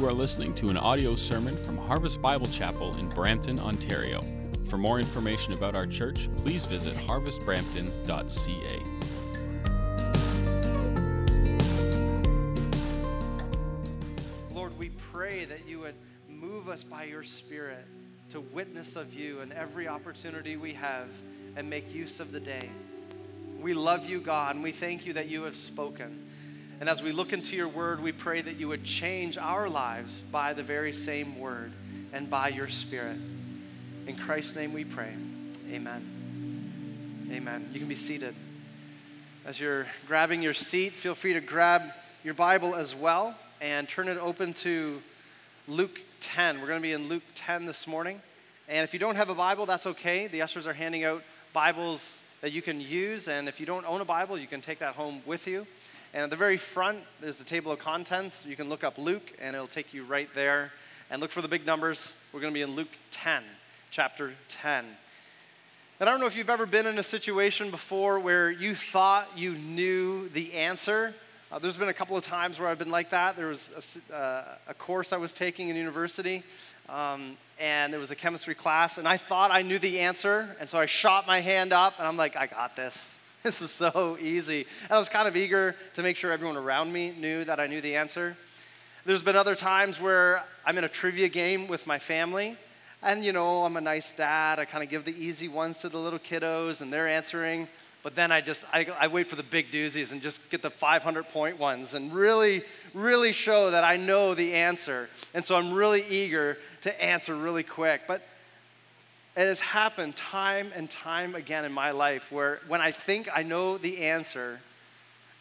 You are listening to an audio sermon from Harvest Bible Chapel in Brampton, Ontario. For more information about our church, please visit harvestbrampton.ca. Lord, we pray that you would move us by your Spirit to witness of you in every opportunity we have and make use of the day. We love you, God, and we thank you that you have spoken. And as we look into your word, we pray that you would change our lives by the very same word and by your Spirit. In Christ's name we pray. Amen. Amen. You can be seated. As you're grabbing your seat, feel free to grab your Bible as well and turn it open to Luke 10. We're going to be in Luke 10 this morning. And if you don't have a Bible, that's okay. The ushers are handing out Bibles that you can use. And if you don't own a Bible, you can take that home with you. And at the very front, there's the table of contents. You can look up Luke, and it'll take you right there. And look for the big numbers. We're going to be in Luke 10, chapter 10. And I don't know if you've ever been in a situation before where you thought you knew the answer. Uh, there's been a couple of times where I've been like that. There was a, uh, a course I was taking in university, um, and there was a chemistry class, and I thought I knew the answer, and so I shot my hand up, and I'm like, I got this. This is so easy. And I was kind of eager to make sure everyone around me knew that I knew the answer. There's been other times where I'm in a trivia game with my family, and you know, I'm a nice dad. I kind of give the easy ones to the little kiddos, and they're answering. But then I just, I, I wait for the big doozies and just get the 500 point ones and really, really show that I know the answer. And so I'm really eager to answer really quick. But it has happened time and time again in my life where when I think I know the answer,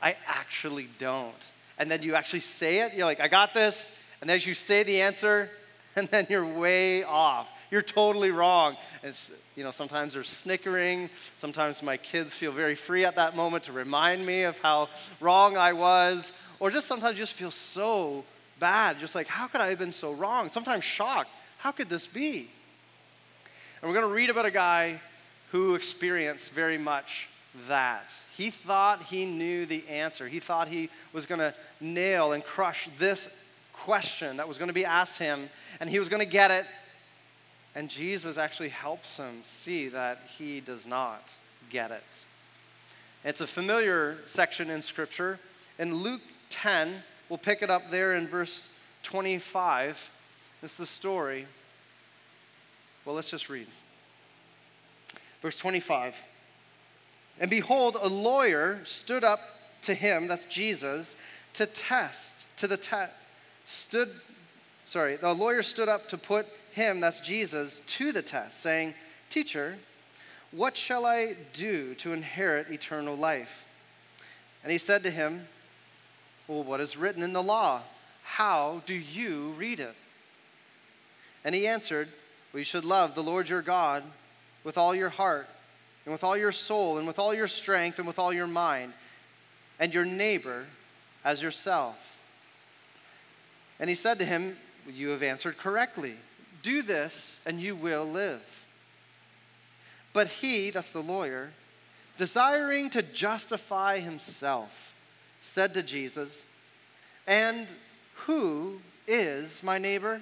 I actually don't. And then you actually say it, you're like, I got this. And as you say the answer, and then you're way off. You're totally wrong. And you know, sometimes they're snickering. Sometimes my kids feel very free at that moment to remind me of how wrong I was. Or just sometimes you just feel so bad, just like, how could I have been so wrong? Sometimes shocked. How could this be? And we're going to read about a guy who experienced very much that. He thought he knew the answer. He thought he was going to nail and crush this question that was going to be asked him, and he was going to get it. And Jesus actually helps him see that he does not get it. It's a familiar section in Scripture. In Luke 10, we'll pick it up there in verse 25. It's the story well, let's just read. Verse 25. And behold, a lawyer stood up to him, that's Jesus, to test, to the test, stood, sorry, the lawyer stood up to put him, that's Jesus, to the test, saying, Teacher, what shall I do to inherit eternal life? And he said to him, Well, what is written in the law? How do you read it? And he answered, we should love the Lord your God with all your heart, and with all your soul, and with all your strength, and with all your mind, and your neighbor as yourself. And he said to him, You have answered correctly. Do this, and you will live. But he, that's the lawyer, desiring to justify himself, said to Jesus, And who is my neighbor?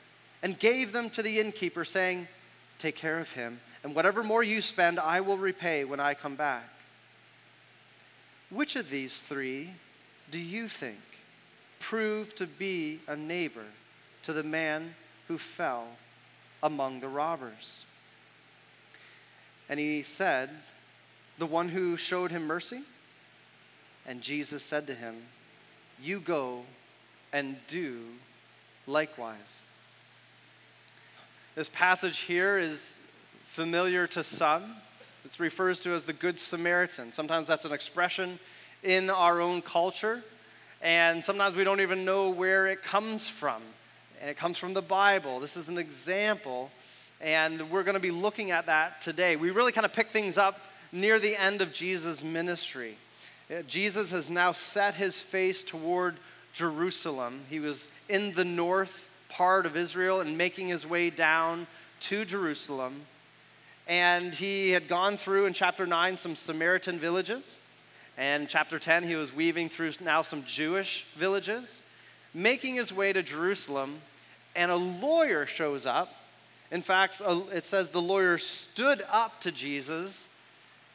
and gave them to the innkeeper, saying, Take care of him, and whatever more you spend, I will repay when I come back. Which of these three do you think proved to be a neighbor to the man who fell among the robbers. And he said, The one who showed him mercy? And Jesus said to him, You go and do likewise. This passage here is familiar to some. It's refers to as the Good Samaritan. Sometimes that's an expression in our own culture, and sometimes we don't even know where it comes from. And it comes from the Bible. This is an example, and we're going to be looking at that today. We really kind of pick things up near the end of Jesus' ministry. Uh, Jesus has now set his face toward Jerusalem. He was in the north part of Israel and making his way down to Jerusalem. And he had gone through in chapter 9 some Samaritan villages. And chapter 10, he was weaving through now some Jewish villages, making his way to Jerusalem. And a lawyer shows up. In fact, it says the lawyer stood up to Jesus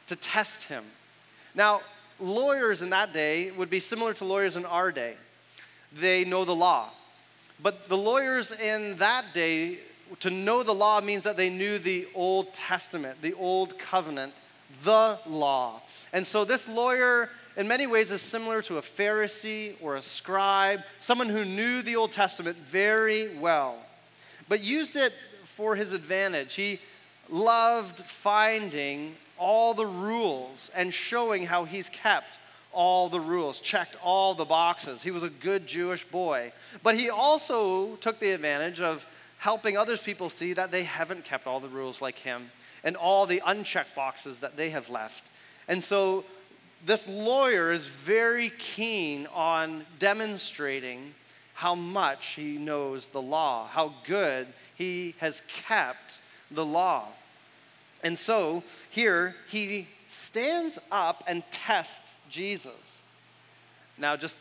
to test him. Now, lawyers in that day would be similar to lawyers in our day. They know the law. But the lawyers in that day, to know the law means that they knew the Old Testament, the Old Covenant, the law. And so this lawyer, in many ways, is similar to a Pharisee or a scribe, someone who knew the Old Testament very well, but used it for his advantage. He loved finding all the rules and showing how he's kept all the rules, checked all the boxes. He was a good Jewish boy. But he also took the advantage of helping others people see that they haven't kept all the rules like him and all the unchecked boxes that they have left. And so this lawyer is very keen on demonstrating how much he knows the law, how good he has kept the law. And so here he stands up and tests Jesus. Now, just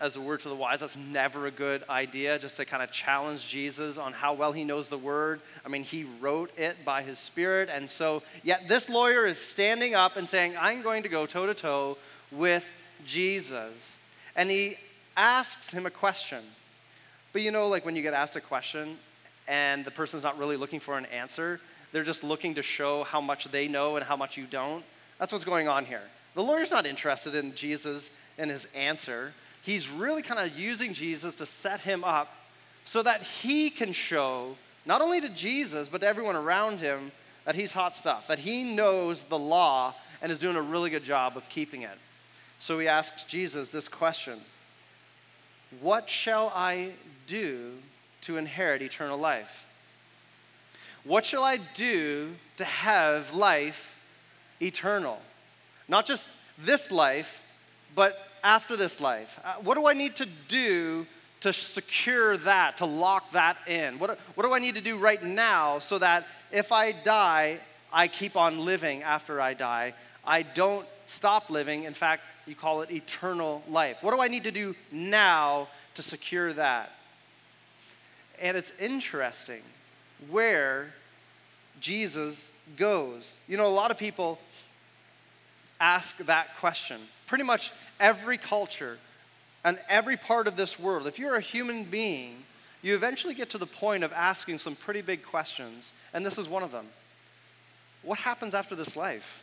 as a word to the wise, that's never a good idea, just to kind of challenge Jesus on how well he knows the word. I mean, he wrote it by his spirit. And so, yet this lawyer is standing up and saying, I'm going to go toe to toe with Jesus. And he asks him a question. But you know, like when you get asked a question and the person's not really looking for an answer, they're just looking to show how much they know and how much you don't. That's what's going on here. The lawyer's not interested in Jesus and his answer. He's really kind of using Jesus to set him up so that he can show, not only to Jesus, but to everyone around him, that he's hot stuff, that he knows the law and is doing a really good job of keeping it. So he asks Jesus this question What shall I do to inherit eternal life? What shall I do to have life eternal? Not just this life, but after this life. Uh, what do I need to do to secure that, to lock that in? What, what do I need to do right now so that if I die, I keep on living after I die? I don't stop living. In fact, you call it eternal life. What do I need to do now to secure that? And it's interesting where Jesus goes? You know, a lot of people ask that question. Pretty much every culture and every part of this world, if you're a human being, you eventually get to the point of asking some pretty big questions, and this is one of them. What happens after this life?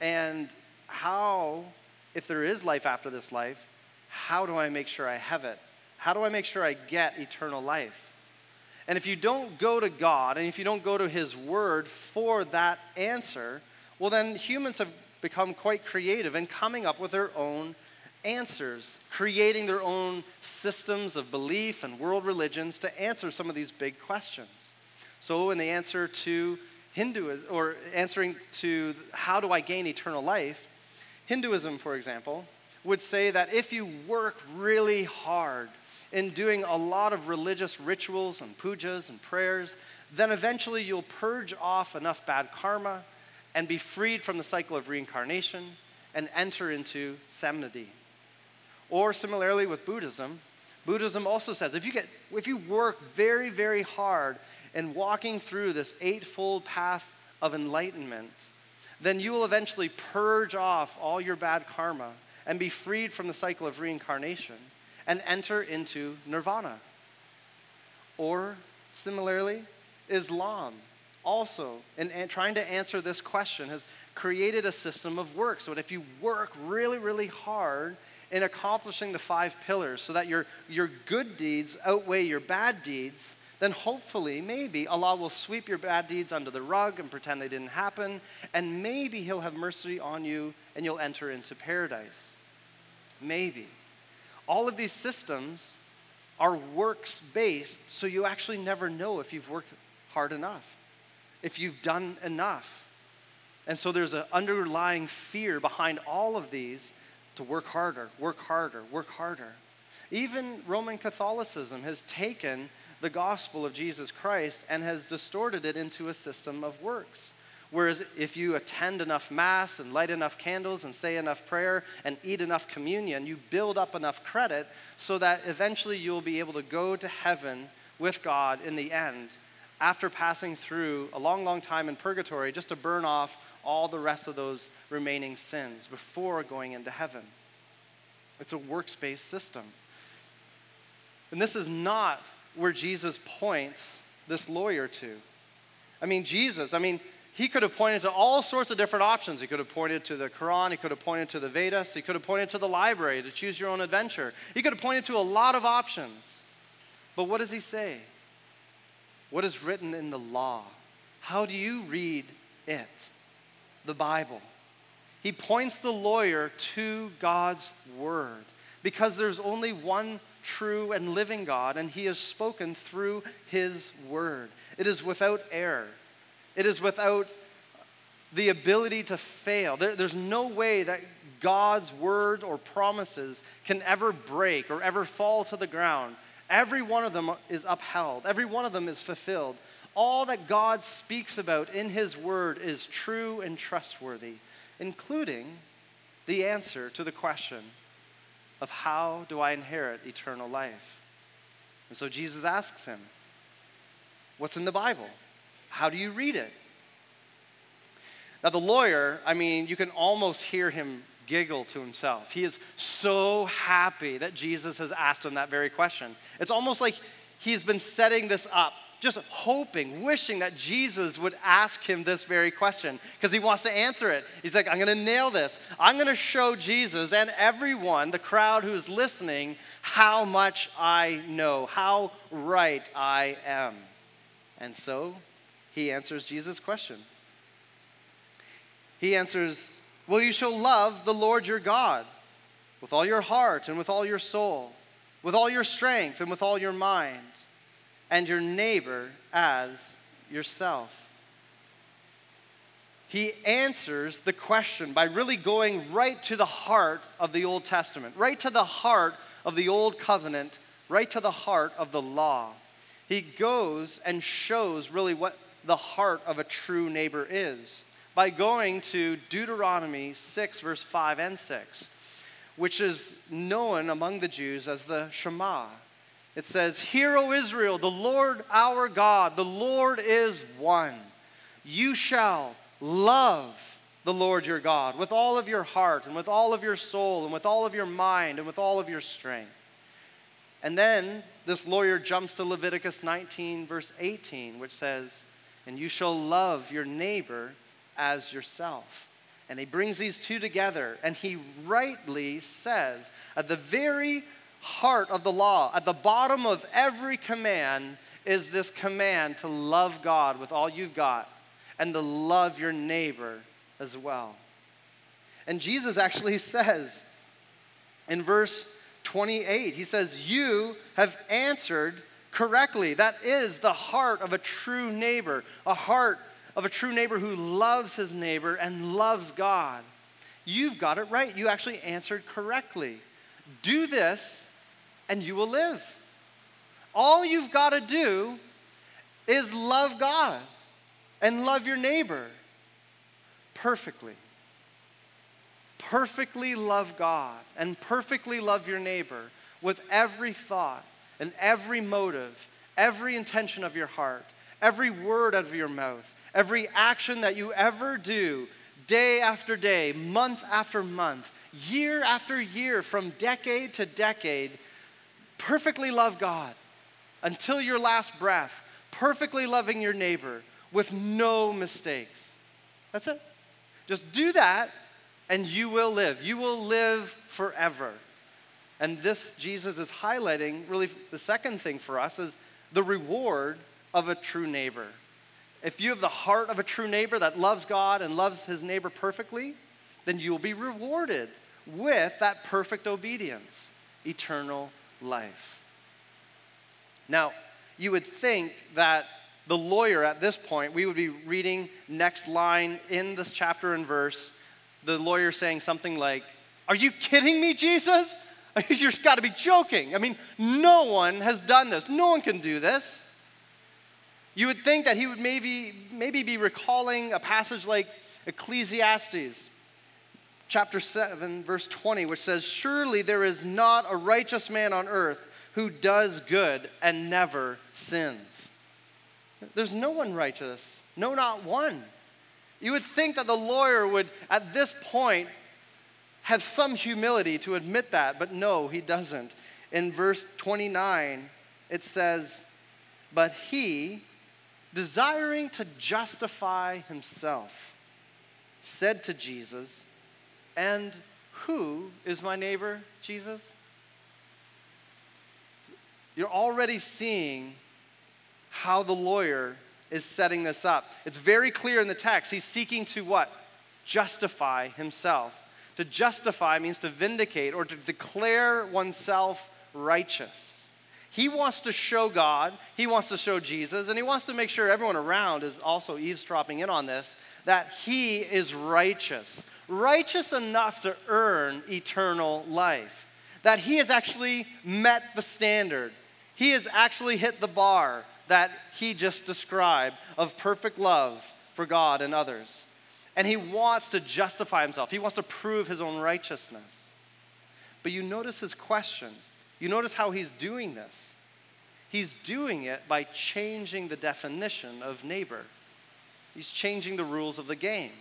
And how, if there is life after this life, how do I make sure I have it? How do I make sure I get eternal life? And if you don't go to God and if you don't go to His Word for that answer, well, then humans have become quite creative in coming up with their own answers, creating their own systems of belief and world religions to answer some of these big questions. So, in the answer to Hinduism, or answering to how do I gain eternal life, Hinduism, for example, would say that if you work really hard in doing a lot of religious rituals and pujas and prayers, then eventually you'll purge off enough bad karma and be freed from the cycle of reincarnation and enter into samadhi. Or similarly with Buddhism, Buddhism also says if you get if you work very very hard in walking through this eightfold path of enlightenment, then you will eventually purge off all your bad karma and be freed from the cycle of reincarnation and enter into nirvana. Or, similarly, Islam also, in, in trying to answer this question, has created a system of work. So that if you work really, really hard in accomplishing the five pillars so that your, your good deeds outweigh your bad deeds, then hopefully, maybe Allah will sweep your bad deeds under the rug and pretend they didn't happen, and maybe He'll have mercy on you and you'll enter into paradise. Maybe. All of these systems are works based, so you actually never know if you've worked hard enough, if you've done enough. And so there's an underlying fear behind all of these to work harder, work harder, work harder. Even Roman Catholicism has taken the gospel of Jesus Christ and has distorted it into a system of works. Whereas if you attend enough Mass and light enough candles and say enough prayer and eat enough communion, you build up enough credit so that eventually you'll be able to go to heaven with God in the end after passing through a long, long time in purgatory just to burn off all the rest of those remaining sins before going into heaven. It's a works based system. And this is not where Jesus points this lawyer to. I mean, Jesus, I mean, he could have pointed to all sorts of different options. He could have pointed to the Quran, he could have pointed to the Vedas, he could have pointed to the library to choose your own adventure. He could have pointed to a lot of options. But what does he say? What is written in the law? How do you read it? The Bible. He points the lawyer to God's word because there's only one true and living God, and he has spoken through his word. It is without error. It is without the ability to fail. There, there's no way that God's word or promises can ever break or ever fall to the ground. Every one of them is upheld, every one of them is fulfilled. All that God speaks about in His Word is true and trustworthy, including the answer to the question of how do I inherit eternal life? And so Jesus asks him, What's in the Bible? How do you read it? Now, the lawyer, I mean, you can almost hear him giggle to himself. He is so happy that Jesus has asked him that very question. It's almost like he's been setting this up, just hoping, wishing that Jesus would ask him this very question because he wants to answer it. He's like, I'm going to nail this. I'm going to show Jesus and everyone, the crowd who's listening, how much I know, how right I am. And so he answers Jesus' question. He answers, Well, you shall love the Lord your God with all your heart and with all your soul, with all your strength and with all your mind, and your neighbor as yourself. He answers the question by really going right to the heart of the Old Testament, right to the heart of the Old Covenant, right to the heart of the law. He goes and shows really what the heart of a true neighbor is by going to Deuteronomy 6, verse 5 and 6, which is known among the Jews as the Shema. It says, Hear, O Israel, the Lord our God, the Lord is one. You shall love the Lord your God with all of your heart and with all of your soul and with all of your mind and with all of your strength. And then this lawyer jumps to Leviticus 19, verse 18, which says, And you shall love your neighbor as yourself. And he brings these two together, and he rightly says, at the very heart of the law, at the bottom of every command, is this command to love God with all you've got and to love your neighbor as well. And Jesus actually says in verse 28, he says, You have answered correctly. That is the heart of a true neighbor, a heart of a true neighbor who loves his neighbor and loves God. You've got it right. You actually answered correctly. Do this and you will live. All you've got to do is love God and love your neighbor perfectly. Perfectly love God and perfectly love your neighbor with every thought and every motive, every intention of your heart, every word out of your mouth, every action that you ever do, day after day, month after month, year after year, from decade to decade, perfectly love God until your last breath, perfectly loving your neighbor with no mistakes. That's it. Just do that and you will live. You will live forever. And this Jesus is highlighting really the second thing for us is the reward of a true neighbor. If you have the heart of a true neighbor that loves God and loves his neighbor perfectly, then you'll be rewarded with that perfect obedience, eternal life. Now, you would think that the lawyer at this point, we would be reading next line in this chapter and verse, the lawyer saying something like, Are you kidding me, Jesus? You just got to be joking. I mean, no one has done this. No one can do this. You would think that he would maybe, maybe be recalling a passage like Ecclesiastes chapter 7, verse 20, which says, Surely there is not a righteous man on earth who does good and never sins. There's no one righteous, no, not one. You would think that the lawyer would, at this point, have some humility to admit that, but no, he doesn't. In verse 29, it says, But he, desiring to justify himself, said to Jesus, And who is my neighbor, Jesus? You're already seeing how the lawyer is setting this up. It's very clear in the text. He's seeking to what? Justify himself. To justify means to vindicate or to declare oneself righteous. He wants to show God, he wants to show Jesus, and he wants to make sure everyone around is also eavesdropping in on this that he is righteous. Righteous enough to earn eternal life. That he has actually met the standard. He has actually hit the bar that he just described of perfect love for God and others. And he wants to justify himself, he wants to prove his own righteousness. But you notice his question. You notice how he's doing this. He's doing it by changing the definition of neighbor. He's changing the rules of the game.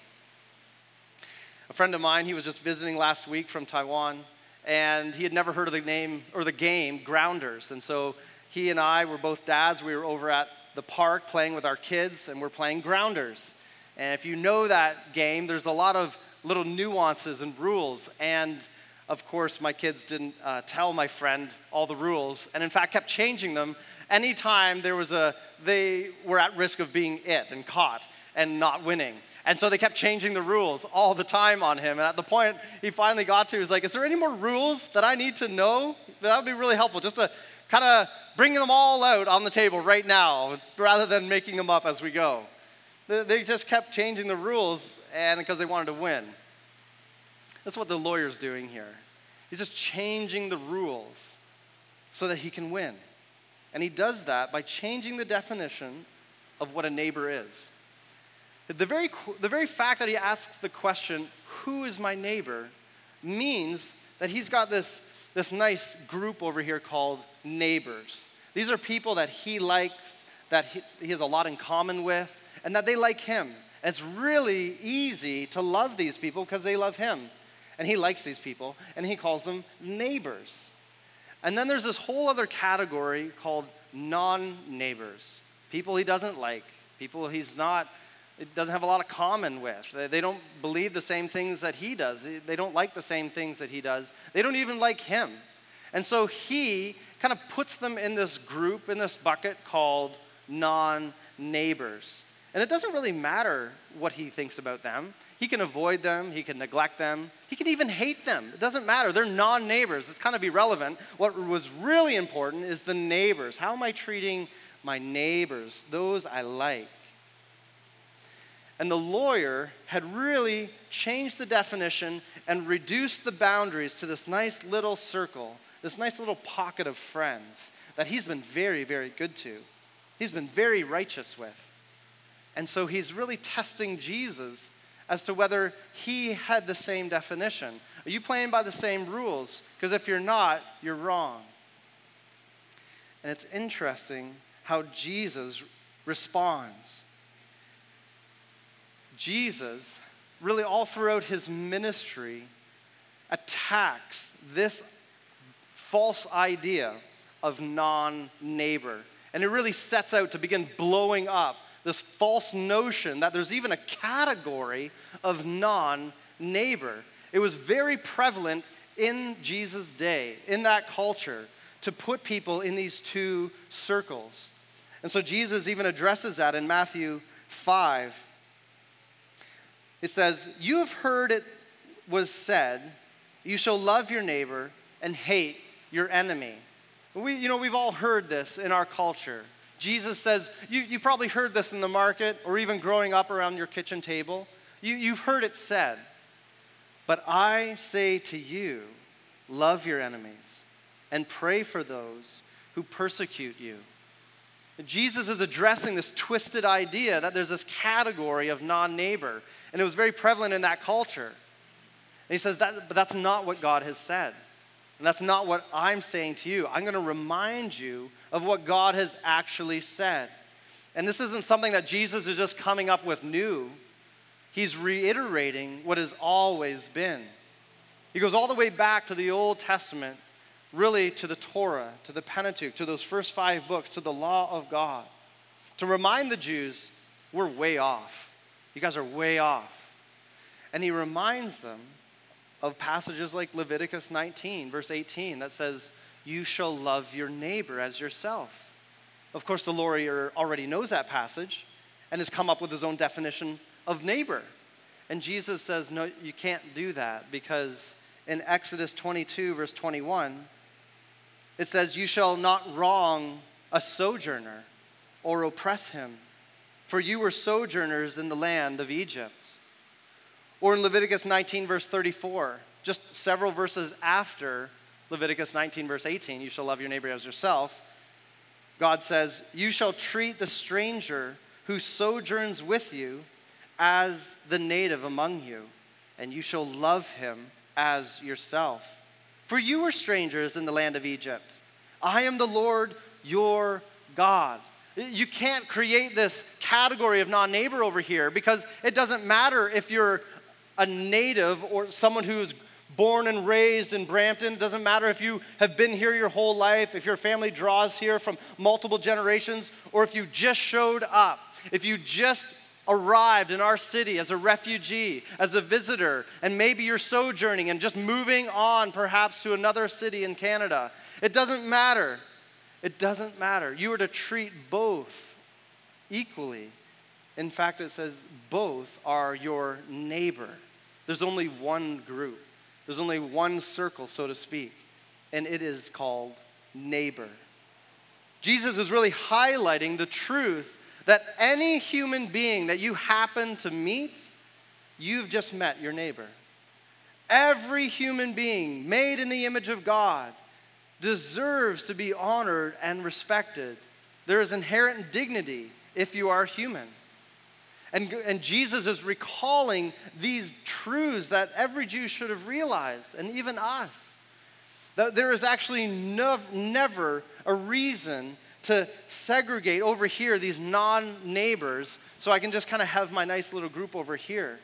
A friend of mine, he was just visiting last week from Taiwan, and he had never heard of the name or the game Grounders. And so he and I were both dads. We were over at the park playing with our kids, and we're playing Grounders. And if you know that game, there's a lot of little nuances and rules. And of course, my kids didn't uh, tell my friend all the rules, and in fact, kept changing them anytime there was a, they were at risk of being it and caught and not winning. And so they kept changing the rules all the time on him. And at the point he finally got to, he was like, Is there any more rules that I need to know? That would be really helpful just to kind of bring them all out on the table right now rather than making them up as we go. They just kept changing the rules and because they wanted to win. That's what the lawyer's doing here. He's just changing the rules so that he can win. And he does that by changing the definition of what a neighbor is. The very, the very fact that he asks the question, Who is my neighbor? means that he's got this, this nice group over here called neighbors. These are people that he likes, that he, he has a lot in common with, and that they like him. And it's really easy to love these people because they love him. And he likes these people, and he calls them neighbors. And then there's this whole other category called non neighbors people he doesn't like, people he's not doesn't have a lot of common with. They don't believe the same things that he does. They don't like the same things that he does. They don't even like him. And so he kind of puts them in this group, in this bucket called non neighbors. And it doesn't really matter what he thinks about them. He can avoid them, he can neglect them, he can even hate them. It doesn't matter. They're non neighbors. It's kind of irrelevant. What was really important is the neighbors. How am I treating my neighbors, those I like? And the lawyer had really changed the definition and reduced the boundaries to this nice little circle, this nice little pocket of friends that he's been very, very good to. He's been very righteous with. And so he's really testing Jesus as to whether he had the same definition. Are you playing by the same rules? Because if you're not, you're wrong. And it's interesting how Jesus responds. Jesus, really all throughout his ministry, attacks this false idea of non neighbor. And it really sets out to begin blowing up this false notion that there's even a category of non neighbor. It was very prevalent in Jesus' day, in that culture, to put people in these two circles. And so Jesus even addresses that in Matthew 5. It says, You have heard it was said, You shall love your neighbor and hate your enemy. We, you know, we've all heard this in our culture. Jesus says, you, you probably heard this in the market or even growing up around your kitchen table. You, you've heard it said. But I say to you, love your enemies and pray for those who persecute you. Jesus is addressing this twisted idea that there's this category of non neighbor, and it was very prevalent in that culture. And he says, that, but that's not what God has said. And that's not what I'm saying to you. I'm going to remind you of what God has actually said. And this isn't something that Jesus is just coming up with new. He's reiterating what has always been. He goes all the way back to the Old Testament, really to the Torah, to the Pentateuch, to those first five books, to the law of God, to remind the Jews, we're way off. You guys are way off. And he reminds them of passages like Leviticus 19, verse 18, that says, You shall love your neighbor as yourself. Of course, the lawyer already knows that passage and has come up with his own definition of neighbor. And Jesus says, No, you can't do that because in Exodus 22, verse 21, it says, You shall not wrong a sojourner or oppress him, for you were sojourners in the land of Egypt. Or in Leviticus 19, verse 34, just several verses after Leviticus 19, verse 18, you shall love your neighbor as yourself. God says, You shall treat the stranger who sojourns with you as the native among you, and you shall love him as yourself. For you were strangers in the land of Egypt. I am the Lord your God. You can't create this category of non neighbor over here because it doesn't matter if you're a native or someone who's born and raised in Brampton. It doesn't matter if you have been here your whole life, if your family draws here from multiple generations, or if you just showed up, if you just arrived in our city as a refugee, as a visitor, and maybe you're sojourning and just moving on perhaps to another city in Canada. It doesn't matter. It doesn't matter. You are to treat both equally. In fact, it says both are your neighbor. There's only one group, there's only one circle, so to speak, and it is called neighbor. Jesus is really highlighting the truth that any human being that you happen to meet, you've just met your neighbor. Every human being made in the image of God deserves to be honored and respected. There is inherent dignity if you are human. And, and Jesus is recalling these truths that every Jew should have realized, and even us. That there is actually never a reason to segregate over here these non neighbors so I can just kind of have my nice little group over here.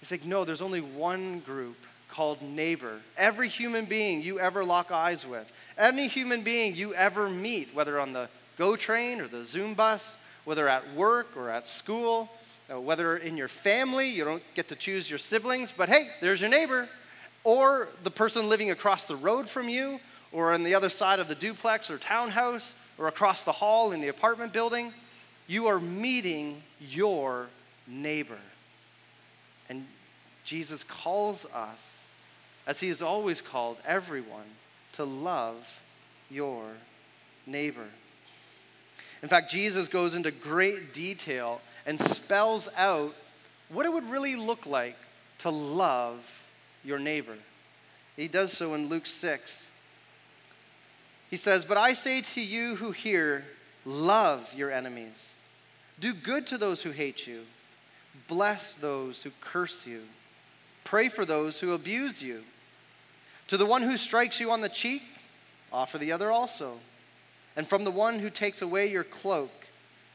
He's like, no, there's only one group called neighbor. Every human being you ever lock eyes with, any human being you ever meet, whether on the GO train or the Züm bus, whether at work or at school, uh, whether in your family, you don't get to choose your siblings, but hey, there's your neighbor, or the person living across the road from you, or on the other side of the duplex or townhouse, or across the hall in the apartment building, you are meeting your neighbor. And Jesus calls us, as he has always called everyone, to love your neighbor. In fact, Jesus goes into great detail and spells out what it would really look like to love your neighbor. He does so in Luke 6. He says, But I say to you who hear, love your enemies, do good to those who hate you, bless those who curse you, pray for those who abuse you. To the one who strikes you on the cheek, offer the other also. And from the one who takes away your cloak,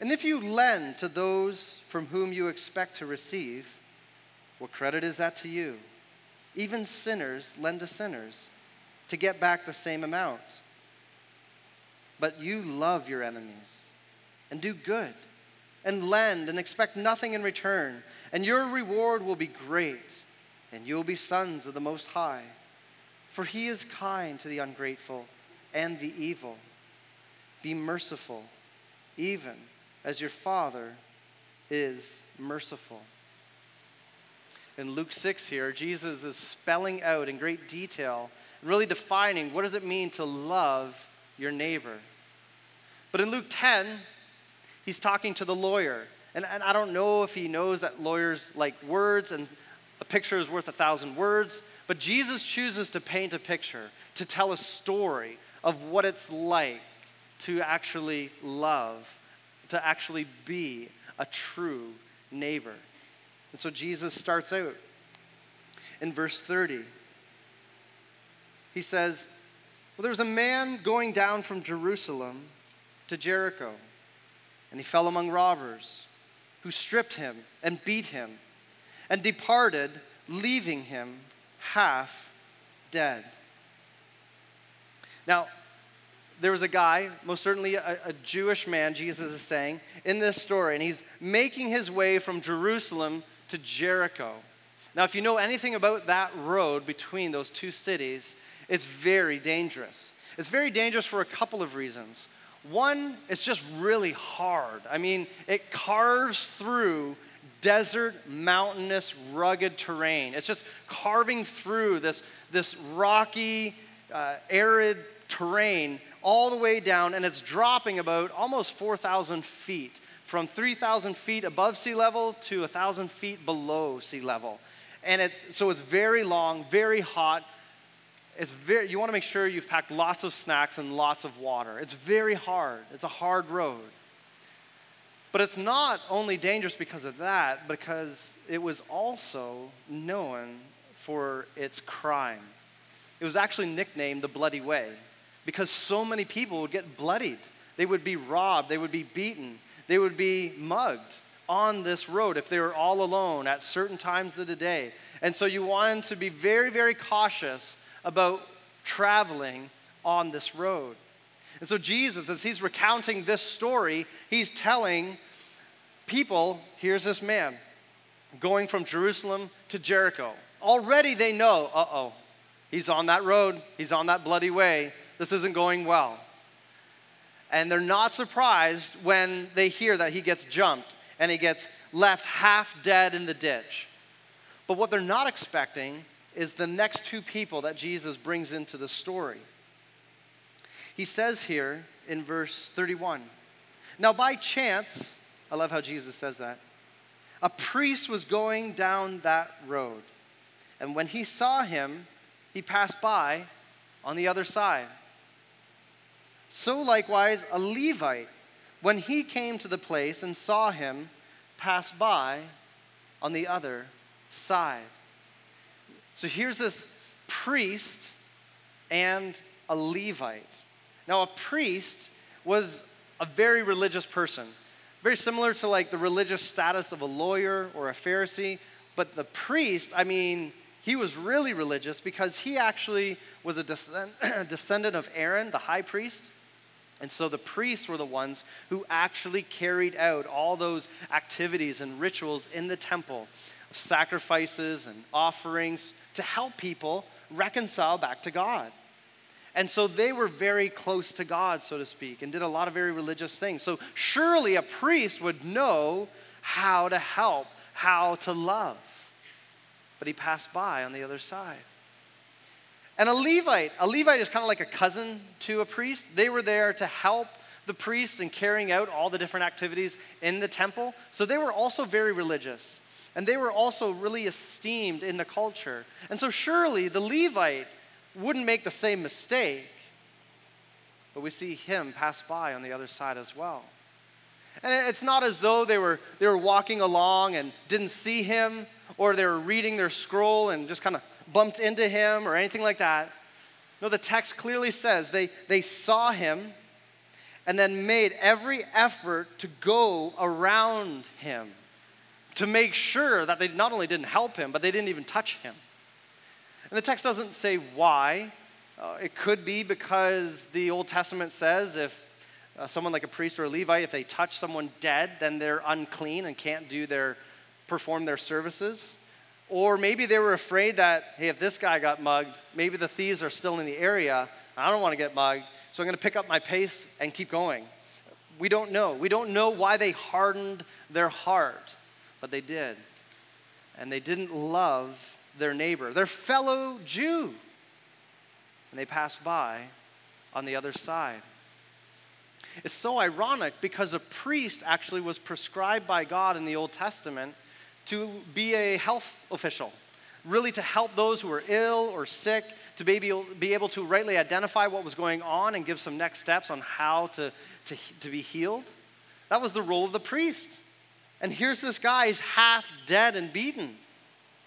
And if you lend to those from whom you expect to receive, what credit is that to you? Even sinners lend to sinners to get back the same amount. But you love your enemies and do good and lend and expect nothing in return, and your reward will be great, and you will be sons of the Most High. For he is kind to the ungrateful and the evil. Be merciful, even as your Father is merciful. In Luke 6 here, Jesus is spelling out in great detail, really defining what does it mean to love your neighbor. But in Luke 10, he's talking to the lawyer. And, and I don't know if he knows that lawyers like words and a picture is worth a thousand words, but Jesus chooses to paint a picture, to tell a story of what it's like to actually love, to actually be a true neighbor. And so Jesus starts out in verse 30. He says, Well, there was a man going down from Jerusalem to Jericho, and he fell among robbers who stripped him and beat him and departed, leaving him half dead. Now, there was a guy, most certainly a, a, Jewish man, Jesus is saying, in this story, and he's making his way from Jerusalem to Jericho. Now, if you know anything about that road between those two cities, it's very dangerous. It's very dangerous for a couple of reasons. One, it's just really hard. I mean, it carves through desert, mountainous, rugged terrain. It's just carving through this, this rocky, uh, arid terrain all the way down, and it's dropping about almost 4,000 feet from 3,000 feet above sea level to 1,000 feet below sea level. And it's, so it's very long, very hot. It's very, you want to make sure you've packed lots of snacks and lots of water. It's very hard. It's a hard road. But it's not only dangerous because of that, because it was also known for its crime. It was actually nicknamed the Bloody Way because so many people would get bloodied. They would be robbed, they would be beaten, they would be mugged on this road if they were all alone at certain times of the day. And so you wanted to be very, very cautious about traveling on this road. And so, Jesus, as he's recounting this story, he's telling people here's this man going from Jerusalem to Jericho. Already they know, uh oh, he's on that road, he's on that bloody way. This isn't going well. And they're not surprised when they hear that he gets jumped and he gets left half dead in the ditch. But what they're not expecting is the next two people that Jesus brings into the story. He says here in verse 31 Now, by chance, I love how Jesus says that, a priest was going down that road. And when he saw him, he passed by on the other side. So likewise, a Levite, when he came to the place and saw him, passed by on the other side. So here's this priest and a Levite. Now, a priest was a very religious person, very similar to like the religious status of a lawyer or a Pharisee. But the priest, I mean, he was really religious because he actually was a descendant of Aaron, the high priest. And so the priests were the ones who actually carried out all those activities and rituals in the temple, sacrifices and offerings to help people reconcile back to God. And so they were very close to God, so to speak, and did a lot of very religious things. So surely a priest would know how to help, how to love. But he passed by on the other side. And a Levite, a Levite is kind of like a cousin to a priest. They were there to help the priest in carrying out all the different activities in the temple. So they were also very religious. And they were also really esteemed in the culture. And so surely the Levite wouldn't make the same mistake. but we see him pass by on the other side as well. And it's not as though they were, they were walking along and didn't see him, or they were reading their scroll and just kind of bumped into him or anything like that. No, the text clearly says they, they saw him and then made every effort to go around him to make sure that they not only didn't help him, but they didn't even touch him. And the text doesn't say why. Uh, it could be because the Old Testament says if uh, someone like a priest or a Levite, if they touch someone dead, then they're unclean and can't do their perform their services. Or maybe they were afraid that, hey, if this guy got mugged, maybe the thieves are still in the area. I don't want to get mugged, so I'm going to pick up my pace and keep going. We don't know. We don't know why they hardened their heart, but they did. And they didn't love their neighbor, their fellow Jew. And they passed by on the other side. It's so ironic because a priest actually was prescribed by God in the Old Testament to be a health official, really to help those who were ill or sick, to be able, be able to rightly identify what was going on and give some next steps on how to, to, to be healed. That was the role of the priest. And here's this guy, he's half dead and beaten.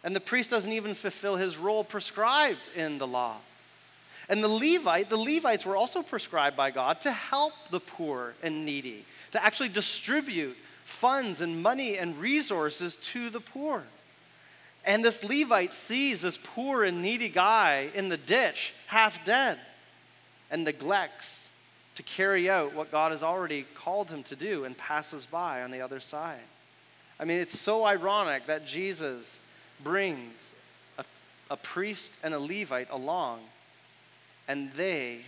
And the priest doesn't even fulfill his role prescribed in the law. And the Levite, the Levites were also prescribed by God to help the poor and needy, to actually distribute funds and money and resources to the poor. And this Levite sees this poor and needy guy in the ditch, half dead, and neglects to carry out what God has already called him to do and passes by on the other side. I mean, it's so ironic that Jesus brings a, a priest and a Levite along and they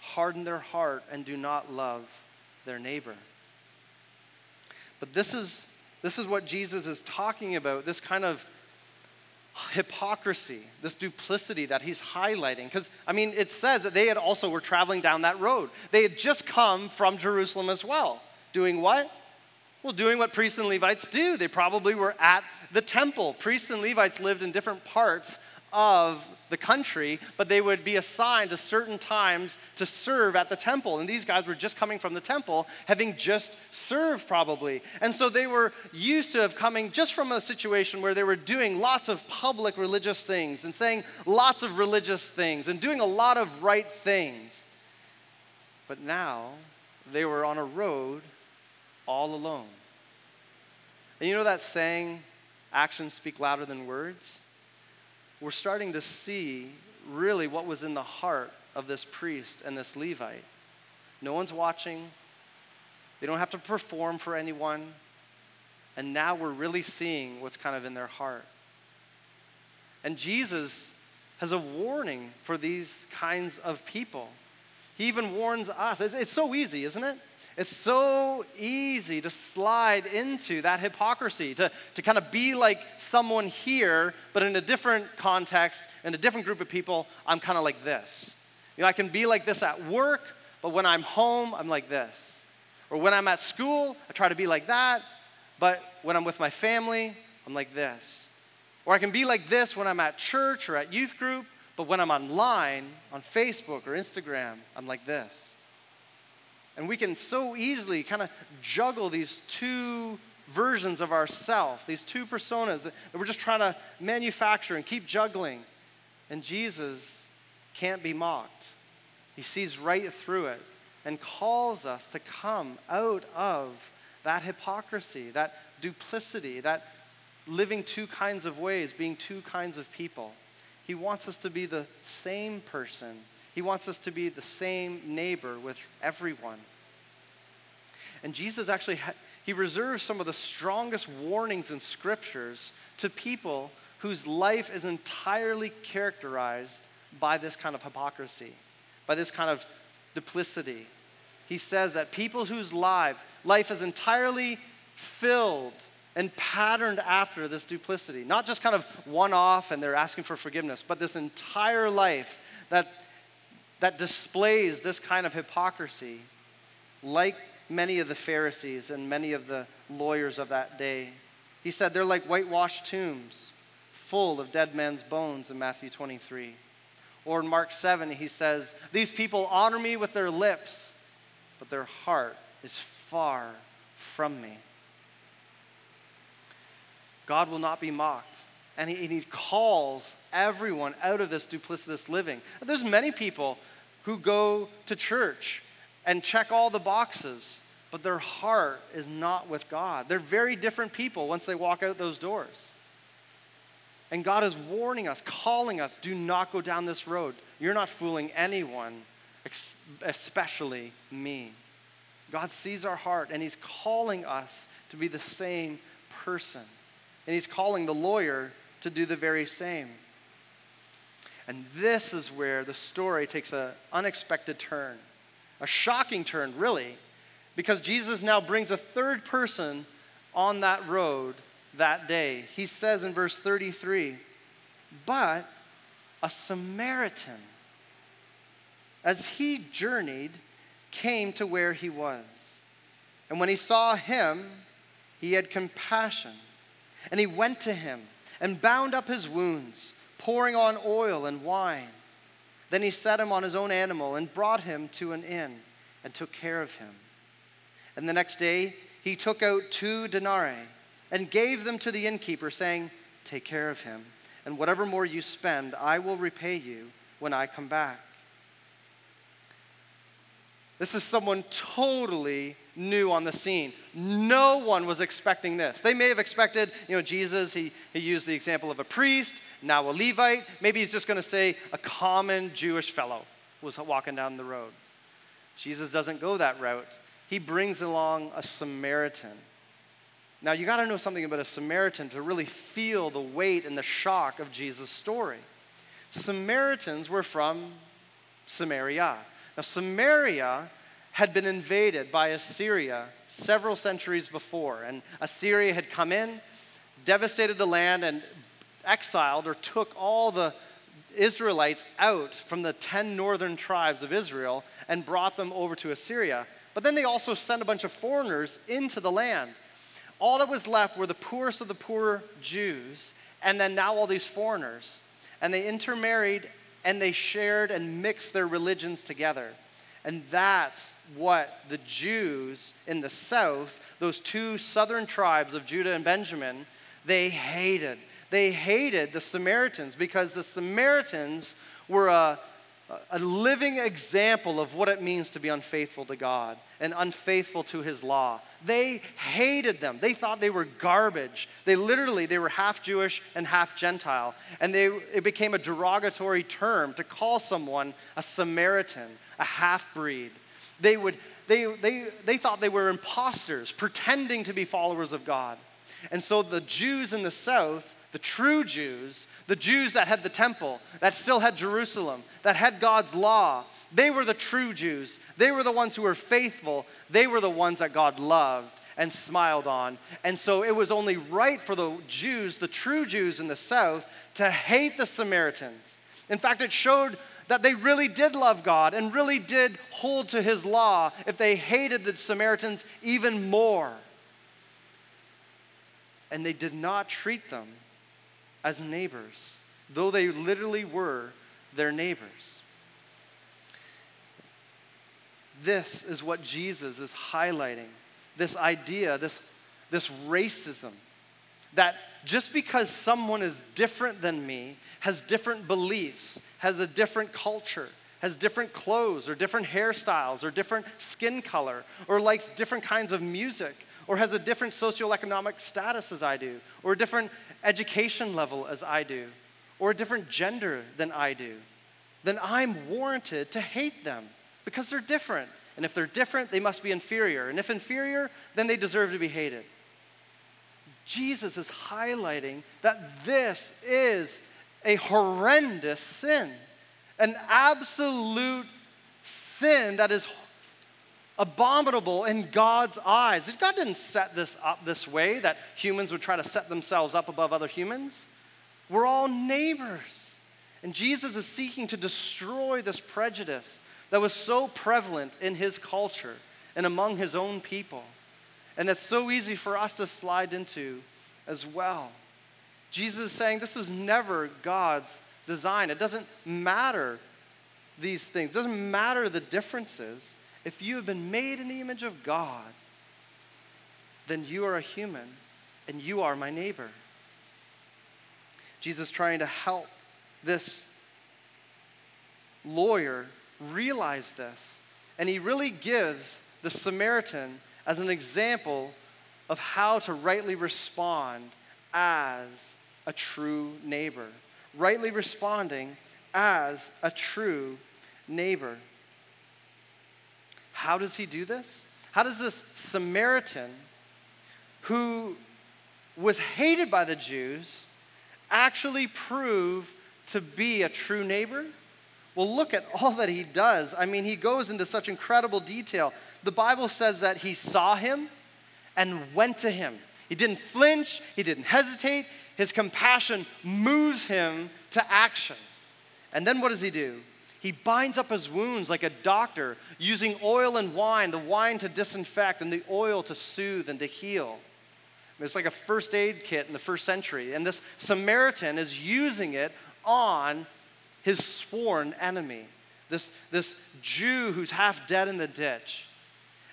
harden their heart and do not love their neighbor. But this is, this is what Jesus is talking about this kind of hypocrisy, this duplicity that he's highlighting. Because, I mean, it says that they had also were traveling down that road. They had just come from Jerusalem as well. Doing what? Well, doing what priests and Levites do. They probably were at the temple. Priests and Levites lived in different parts of the country, but they would be assigned to certain times to serve at the temple. And these guys were just coming from the temple, having just served probably. And so they were used to have coming just from a situation where they were doing lots of public religious things and saying lots of religious things and doing a lot of right things. But now they were on a road all alone. And you know that saying, actions speak louder than words? We're starting to see really what was in the heart of this priest and this Levite. No one's watching, they don't have to perform for anyone. And now we're really seeing what's kind of in their heart. And Jesus has a warning for these kinds of people. He even warns us. It's, it's so easy, isn't it? It's so easy to slide into that hypocrisy, to, to kind of be like someone here, but in a different context, in a different group of people, I'm kind of like this. You know, I can be like this at work, but when I'm home, I'm like this. Or when I'm at school, I try to be like that, but when I'm with my family, I'm like this. Or I can be like this when I'm at church or at youth group, but when I'm online, on Facebook or Instagram, I'm like this. And we can so easily kind of juggle these two versions of ourself, these two personas that, we're just trying to manufacture and keep juggling. And Jesus can't be mocked. He sees right through it and calls us to come out of that hypocrisy, that duplicity, that living two kinds of ways, being two kinds of people. He wants us to be the same person he wants us to be the same neighbor with everyone. And Jesus actually, he reserves some of the strongest warnings in scriptures to people whose life is entirely characterized by this kind of hypocrisy, by this kind of duplicity. He says that people whose life, life is entirely filled and patterned after this duplicity, not just kind of one off and they're asking for forgiveness, but this entire life that that displays this kind of hypocrisy, like many of the Pharisees and many of the lawyers of that day. He said they're like whitewashed tombs full of dead men's bones in Matthew 23. Or in Mark 7, he says, These people honor me with their lips, but their heart is far from me. God will not be mocked. And he, and he calls everyone out of this duplicitous living. There's many people who go to church and check all the boxes, but their heart is not with God. They're very different people once they walk out those doors. And God is warning us, calling us, do not go down this road. You're not fooling anyone, especially me. God sees our heart and He's calling us to be the same person. And He's calling the lawyer to do the very same. And this is where the story takes an unexpected turn, a shocking turn, really, because Jesus now brings a third person on that road that day. He says in verse 33 But a Samaritan, as he journeyed, came to where he was. And when he saw him, he had compassion. And he went to him and bound up his wounds, pouring on oil and wine. Then he set him on his own animal and brought him to an inn and took care of him. And the next day he took out two denarii and gave them to the innkeeper, saying, Take care of him, and whatever more you spend, I will repay you when I come back. This is someone totally new on the scene. No one was expecting this. They may have expected, you know, Jesus, he, he used the example of a priest, now a Levite. Maybe he's just going to say a common Jewish fellow was walking down the road. Jesus doesn't go that route. He brings along a Samaritan. Now, you got to know something about a Samaritan to really feel the weight and the shock of Jesus' story. Samaritans were from Samaria. Now, Samaria had been invaded by Assyria several centuries before, and Assyria had come in, devastated the land, and exiled or took all the Israelites out from the 10 northern tribes of Israel and brought them over to Assyria. But then they also sent a bunch of foreigners into the land. All that was left were the poorest of the poor Jews, and then now all these foreigners. And they intermarried and they shared and mixed their religions together. And that's what the Jews in the south, those two southern tribes of Judah and Benjamin, they hated. They hated the Samaritans because the Samaritans were a a living example of what it means to be unfaithful to God and unfaithful to his law. They hated them. They thought they were garbage. They literally they were half Jewish and half Gentile, and they it became a derogatory term to call someone a Samaritan, a half-breed. They would they they they thought they were imposters pretending to be followers of God. And so the Jews in the south the true Jews, the Jews that had the temple, that still had Jerusalem, that had God's law, they were the true Jews. They were the ones who were faithful. They were the ones that God loved and smiled on. And so it was only right for the Jews, the true Jews in the south, to hate the Samaritans. In fact, it showed that they really did love God and really did hold to his law if they hated the Samaritans even more. And they did not treat them as neighbors, though they literally were their neighbors. This is what Jesus is highlighting this idea, this, this racism, that just because someone is different than me, has different beliefs, has a different culture, has different clothes or different hairstyles or different skin color or likes different kinds of music or has a different socioeconomic status as I do or a different education level as I do, or a different gender than I do, then I'm warranted to hate them because they're different. And if they're different, they must be inferior. And if inferior, then they deserve to be hated. Jesus is highlighting that this is a horrendous sin, an absolute sin that is abominable in God's eyes. God didn't set this up this way that humans would try to set themselves up above other humans. We're all neighbors. And Jesus is seeking to destroy this prejudice that was so prevalent in his culture and among his own people. And that's so easy for us to slide into as well. Jesus is saying this was never God's design. It doesn't matter these things, it doesn't matter the differences. If you have been made in the image of God, then you are a human and you are my neighbor. Jesus trying to help this lawyer realize this. And he really gives the Samaritan as an example of how to rightly respond as a true neighbor. Rightly responding as a true neighbor. How does he do this? How does this Samaritan, who was hated by the Jews, actually prove to be a true neighbor? Well, look at all that he does. I mean, he goes into such incredible detail. The Bible says that he saw him and went to him. He didn't flinch, he didn't hesitate. His compassion moves him to action. And then what does he do? He binds up his wounds like a doctor, using oil and wine, the wine to disinfect and the oil to soothe and to heal. It's like a first aid kit in the first century. And this Samaritan is using it on his sworn enemy, this, this Jew who's half dead in the ditch.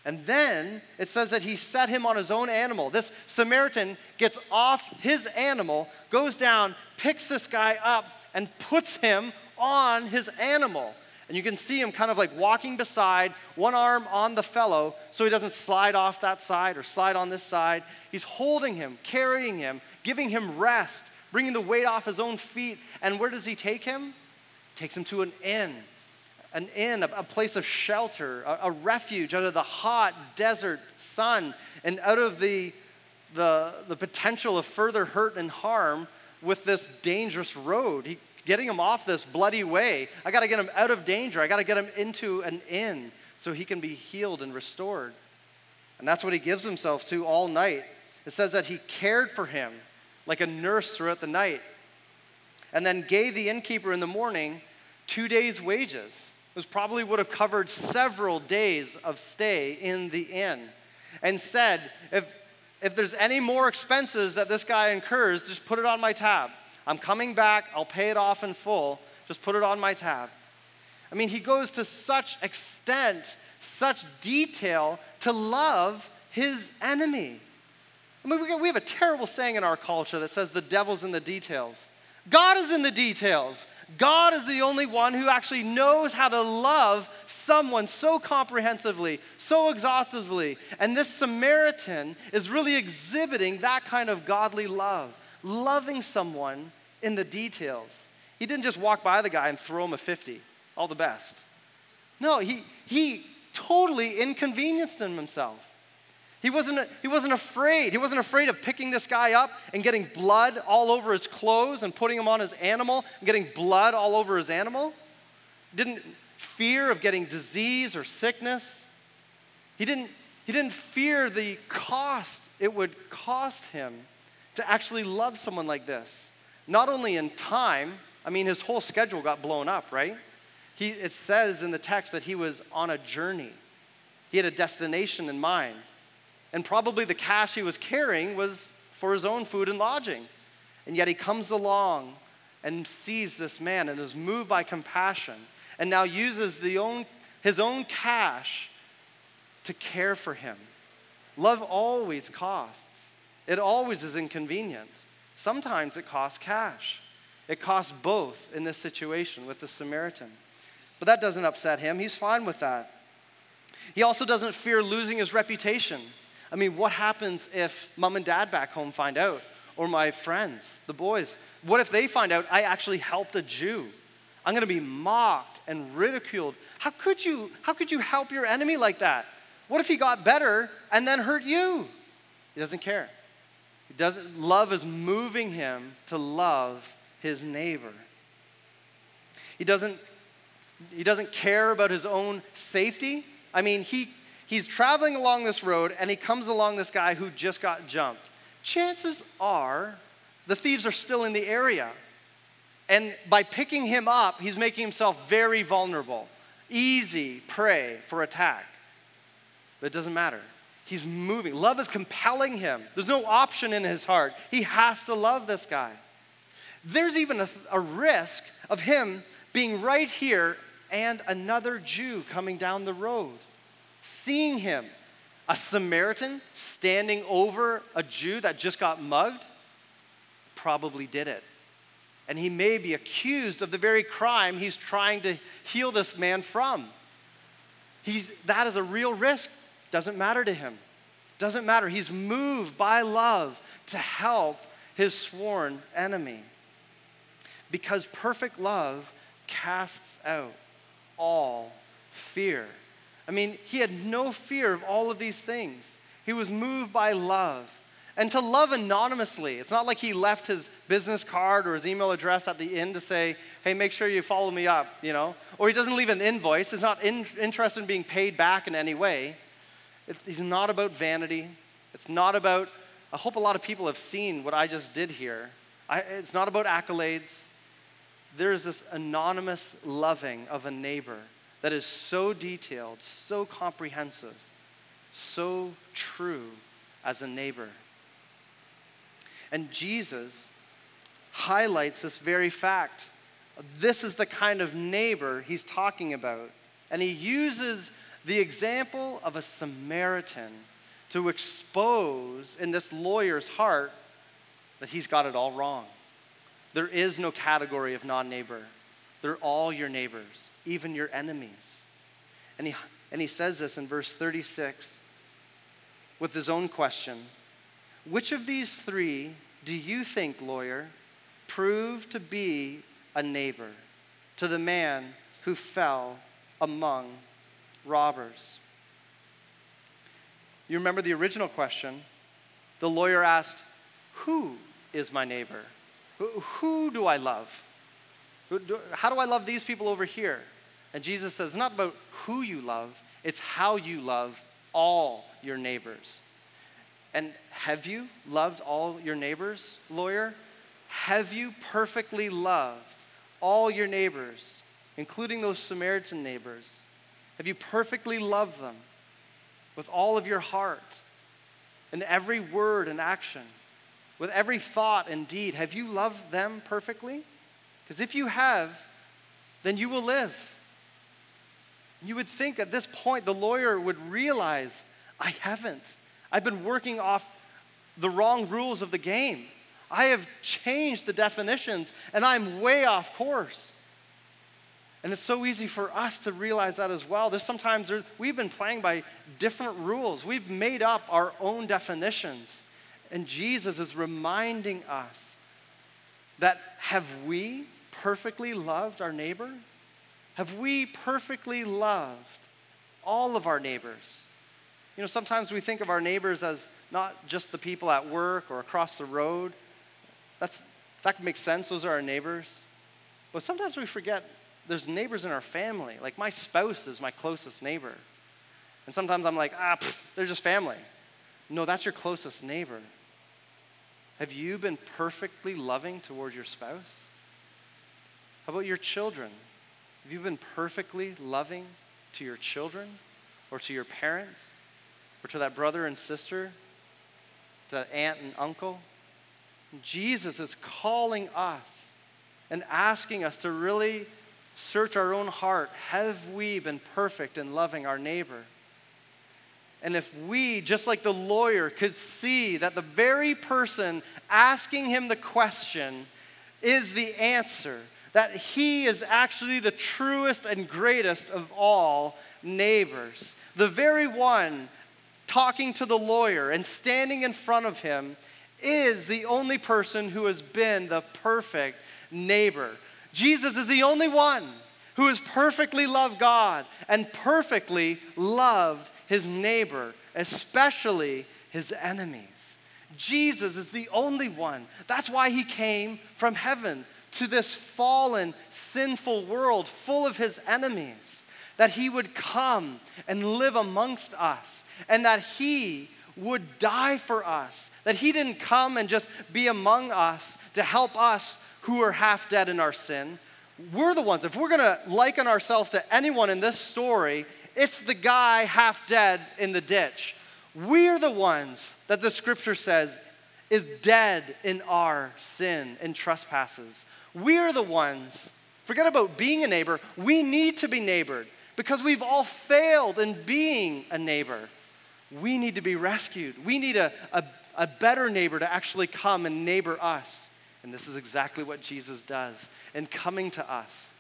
And then it says that he set him on his own animal. This Samaritan gets off his animal, goes down, picks this guy up, and puts him on his animal. And you can see him kind of like walking beside, one arm on the fellow, so he doesn't slide off that side or slide on this side. He's holding him, carrying him, giving him rest, bringing the weight off his own feet. And where does he take him? takes him to an inn, an inn, a, a place of shelter, a, a, refuge out of the hot desert sun and out of the, the, the potential of further hurt and harm with this dangerous road. He, getting him off this bloody way. I got to get him out of danger. I got to get him into an inn so he can be healed and restored. And that's what he gives himself to all night. It says that he cared for him like a nurse throughout the night and then gave the innkeeper in the morning two days' wages. It probably would have covered several days of stay in the inn. And said, if, if there's any more expenses that this guy incurs, just put it on my tab. I'm coming back, I'll pay it off in full. Just put it on my tab. I mean, he goes to such extent, such detail to love his enemy. I mean, we have a terrible saying in our culture that says the devil's in the details. God is in the details. God is the only one who actually knows how to love someone so comprehensively, so exhaustively. And this Samaritan is really exhibiting that kind of godly love, loving someone in the details. He didn't just walk by the guy and throw him a 50, all the best. No, he, he totally inconvenienced him himself. He wasn't, he wasn't afraid. He wasn't afraid of picking this guy up and getting blood all over his clothes and putting him on his animal and getting blood all over his animal. Didn't fear of getting disease or sickness. He didn't, he didn't fear the cost it would cost him to actually love someone like this. Not only in time, I mean, his whole schedule got blown up, right? He, it says in the text that he was on a journey, he had a destination in mind. And probably the cash he was carrying was for his own food and lodging. And yet he comes along and sees this man and is moved by compassion and now uses the own, his own cash to care for him. Love always costs, it always is inconvenient. Sometimes it costs cash. It costs both in this situation with the Samaritan. But that doesn't upset him. He's fine with that. He also doesn't fear losing his reputation. I mean, what happens if mom and dad back home find out? Or my friends, the boys? What if they find out I actually helped a Jew? I'm going to be mocked and ridiculed. How could you how could you help your enemy like that? What if he got better and then hurt you? He doesn't care. Doesn't love is moving him to love his neighbor. He doesn't he doesn't care about his own safety. I mean, he he's traveling along this road and he comes along this guy who just got jumped. Chances are the thieves are still in the area. And by picking him up, he's making himself very vulnerable, easy prey for attack. But it doesn't matter. He's moving. Love is compelling him. There's no option in his heart. He has to love this guy. there's even a, a risk of him being right here and another Jew coming down the road, seeing him, a Samaritan standing over a Jew that just got mugged, probably did it. And he may be accused of the very crime he's trying to heal this man from. He's, that is a real risk. Doesn't matter to him. Doesn't matter. He's moved by love to help his sworn enemy. Because perfect love casts out all fear. I mean, he had no fear of all of these things. He was moved by love. And to love anonymously, it's not like he left his business card or his email address at the end to say, hey, make sure you follow me up, you know? Or he doesn't leave an invoice. He's not in, interested in being paid back in any way. It's, he's not about vanity. It's not about, I hope a lot of people have seen what I just did here. I, it's not about accolades. There's this anonymous loving of a neighbor that is so detailed, so comprehensive, so true as a neighbor. And Jesus highlights this very fact. This is the kind of neighbor he's talking about. And he uses the example of a Samaritan to expose in this lawyer's heart that he's got it all wrong. There is no category of non neighbor, they're all your neighbors, even your enemies. And he, and he says this in verse 36 with his own question Which of these three do you think, lawyer, proved to be a neighbor to the man who fell among robbers? You remember the original question? The lawyer asked, Who is my neighbor? Who do I love? How do I love these people over here? And Jesus says, It's not about who you love, it's how you love all your neighbors. And have you loved all your neighbors, lawyer? Have you perfectly loved all your neighbors, including those Samaritan neighbors? Have you perfectly loved them? with all of your heart, and every word and action, with every thought and deed? Have you loved them perfectly? Because if you have, then you will live. You would think at this point the lawyer would realize, I haven't. I've been working off the wrong rules of the game. I have changed the definitions and I'm way off course. And it's so easy for us to realize that as well. There's sometimes there, we've been playing by different rules. We've made up our own definitions. And Jesus is reminding us that have we perfectly loved our neighbor? Have we perfectly loved all of our neighbors? You know, sometimes we think of our neighbors as not just the people at work or across the road. That's, that makes sense, those are our neighbors. But sometimes we forget there's neighbors in our family. Like my spouse is my closest neighbor. And sometimes I'm like, ah, pff, they're just family. No, that's your closest neighbor. Have you been perfectly loving toward your spouse? How about your children? Have you been perfectly loving to your children or to your parents or to that brother and sister, to that aunt and uncle? Jesus is calling us and asking us to really search our own heart. Have we been perfect in loving our neighbor? And if we, just like the lawyer, could see that the very person asking him the question is the answer, that he is actually the truest and greatest of all neighbors, the very one talking to the lawyer and standing in front of him is the only person who has been the perfect neighbor. Jesus is the only one who has perfectly loved God and perfectly loved his neighbor, especially his enemies. Jesus is the only one. That's why he came from heaven to this fallen, sinful world full of his enemies, that he would come and live amongst us, and that he would die for us, that he didn't come and just be among us to help us who are half dead in our sin. We're the ones, if we're gonna liken ourselves to anyone in this story, it's the guy half dead in the ditch. We're the ones that the scripture says is dead in our sin and trespasses. We're the ones, forget about being a neighbor, we need to be neighbored because we've all failed in being a neighbor. We need to be rescued. We need a, a, a better neighbor to actually come and neighbor us. And this is exactly what Jesus does in coming to us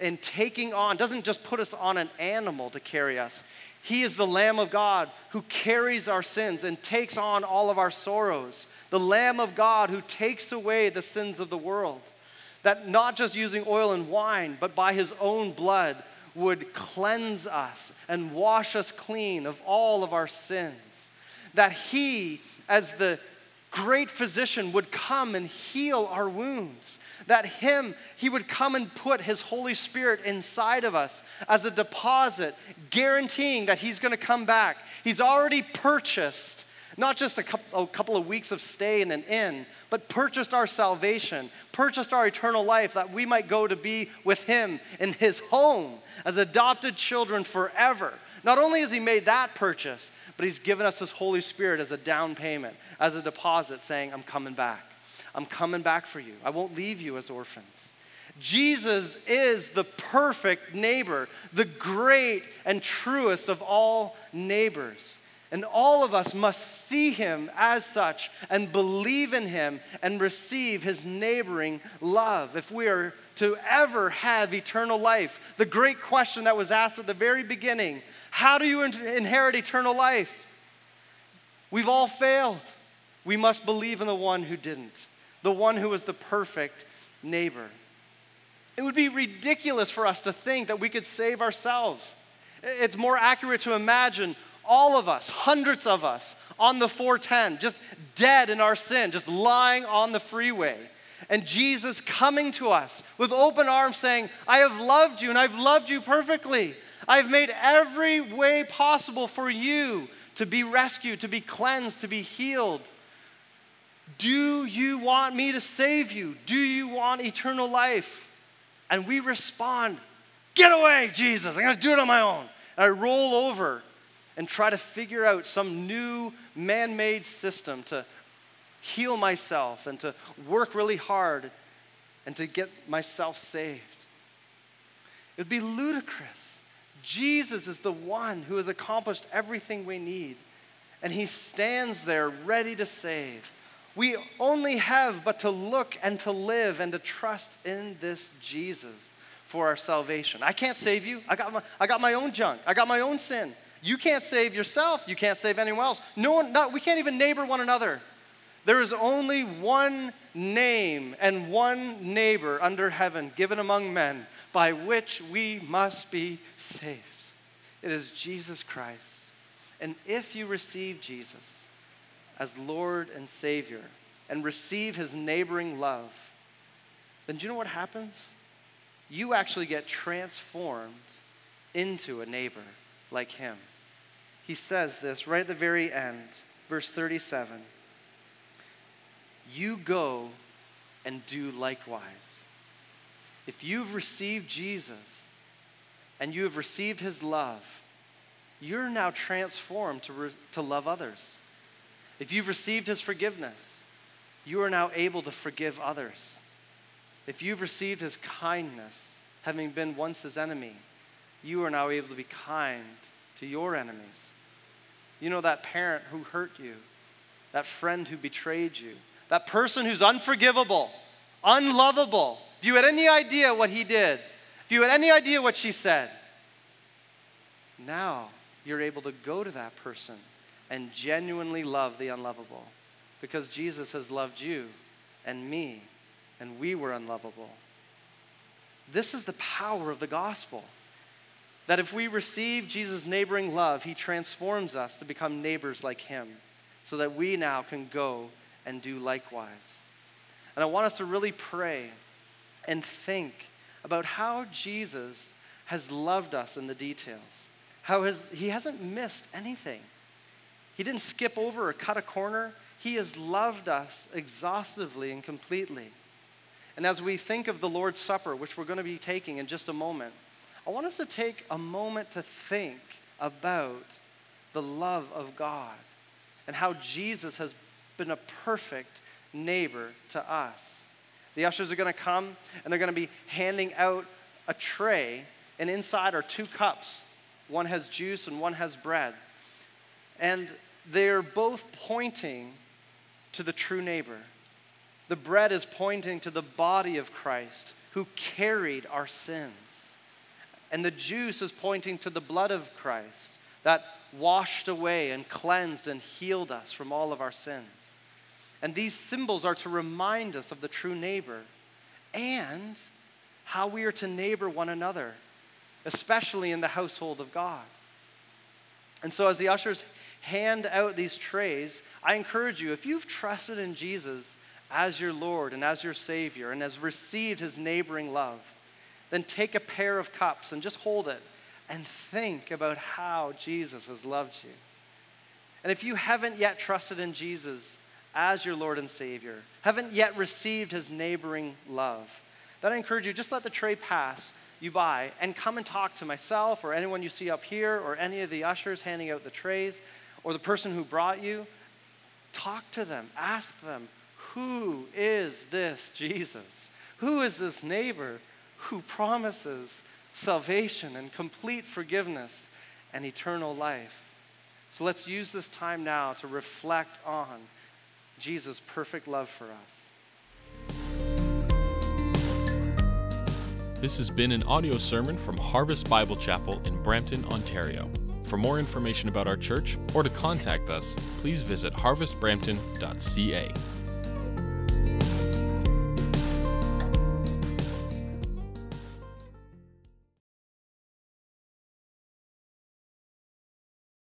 and taking on, doesn't just put us on an animal to carry us. He is the Lamb of God who carries our sins and takes on all of our sorrows. The Lamb of God who takes away the sins of the world. That not just using oil and wine, but by his own blood would cleanse us and wash us clean of all of our sins. That he, as the great physician, would come and heal our wounds that Him, He would come and put His Holy Spirit inside of us as a deposit, guaranteeing that He's going to come back. He's already purchased not just a couple of weeks of stay in an inn, but purchased our salvation, purchased our eternal life that we might go to be with Him in His home as adopted children forever. Not only has He made that purchase, but He's given us His Holy Spirit as a down payment, as a deposit, saying, I'm coming back. I'm coming back for you. I won't leave you as orphans. Jesus is the perfect neighbor, the great and truest of all neighbors. And all of us must see him as such and believe in him and receive his neighboring love if we are to ever have eternal life. The great question that was asked at the very beginning how do you inherit eternal life? We've all failed. We must believe in the one who didn't the one who was the perfect neighbor. It would be ridiculous for us to think that we could save ourselves. It's more accurate to imagine all of us, hundreds of us, on the 410, just dead in our sin, just lying on the freeway. And Jesus coming to us with open arms saying, I have loved you and I've loved you perfectly. I've made every way possible for you to be rescued, to be cleansed, to be healed. Do you want me to save you? Do you want eternal life? And we respond, Get away, Jesus. I'm going to do it on my own. And I roll over and try to figure out some new man made system to heal myself and to work really hard and to get myself saved. It would be ludicrous. Jesus is the one who has accomplished everything we need, and he stands there ready to save. We only have but to look and to live and to trust in this Jesus for our salvation. I can't save you. I got my, I got my own junk. I got my own sin. You can't save yourself. You can't save anyone else. No one, not, we can't even neighbor one another. There is only one name and one neighbor under heaven given among men by which we must be saved. It is Jesus Christ. And if you receive Jesus, as Lord and Savior and receive his neighboring love, then do you know what happens? You actually get transformed into a neighbor like him. He says this right at the very end, verse 37 You go and do likewise. If you've received Jesus and you have received his love, you're now transformed to, re- to love others. If you've received his forgiveness, you are now able to forgive others. If you've received his kindness, having been once his enemy, you are now able to be kind to your enemies. You know that parent who hurt you, that friend who betrayed you, that person who's unforgivable, unlovable. If you had any idea what he did, if you had any idea what she said, now you're able to go to that person and genuinely love the unlovable because Jesus has loved you and me, and we were unlovable. This is the power of the gospel. That if we receive Jesus' neighboring love, he transforms us to become neighbors like him, so that we now can go and do likewise. And I want us to really pray and think about how Jesus has loved us in the details, how has, he hasn't missed anything. He didn't skip over or cut a corner. He has loved us exhaustively and completely. And as we think of the Lord's Supper, which we're going to be taking in just a moment, I want us to take a moment to think about the love of God and how Jesus has been a perfect neighbor to us. The ushers are going to come and they're going to be handing out a tray, and inside are two cups. One has juice and one has bread. And they're both pointing to the true neighbor. The bread is pointing to the body of Christ who carried our sins. And the juice is pointing to the blood of Christ that washed away and cleansed and healed us from all of our sins. And these symbols are to remind us of the true neighbor and how we are to neighbor one another, especially in the household of God. And so, as the ushers hand out these trays, I encourage you, if you've trusted in Jesus as your Lord and as your Savior and has received his neighboring love, then take a pair of cups and just hold it and think about how Jesus has loved you. And if you haven't yet trusted in Jesus as your Lord and Savior, haven't yet received his neighboring love, then I encourage you just let the tray pass you by and come and talk to myself or anyone you see up here or any of the ushers handing out the trays or the person who brought you. Talk to them, ask them, who is this Jesus? Who is this neighbor who promises salvation and complete forgiveness and eternal life? So let's use this time now to reflect on Jesus' perfect love for us. This has been an audio sermon from Harvest Bible Chapel in Brampton, Ontario. For more information about our church or to contact us, please visit harvestbrampton.ca.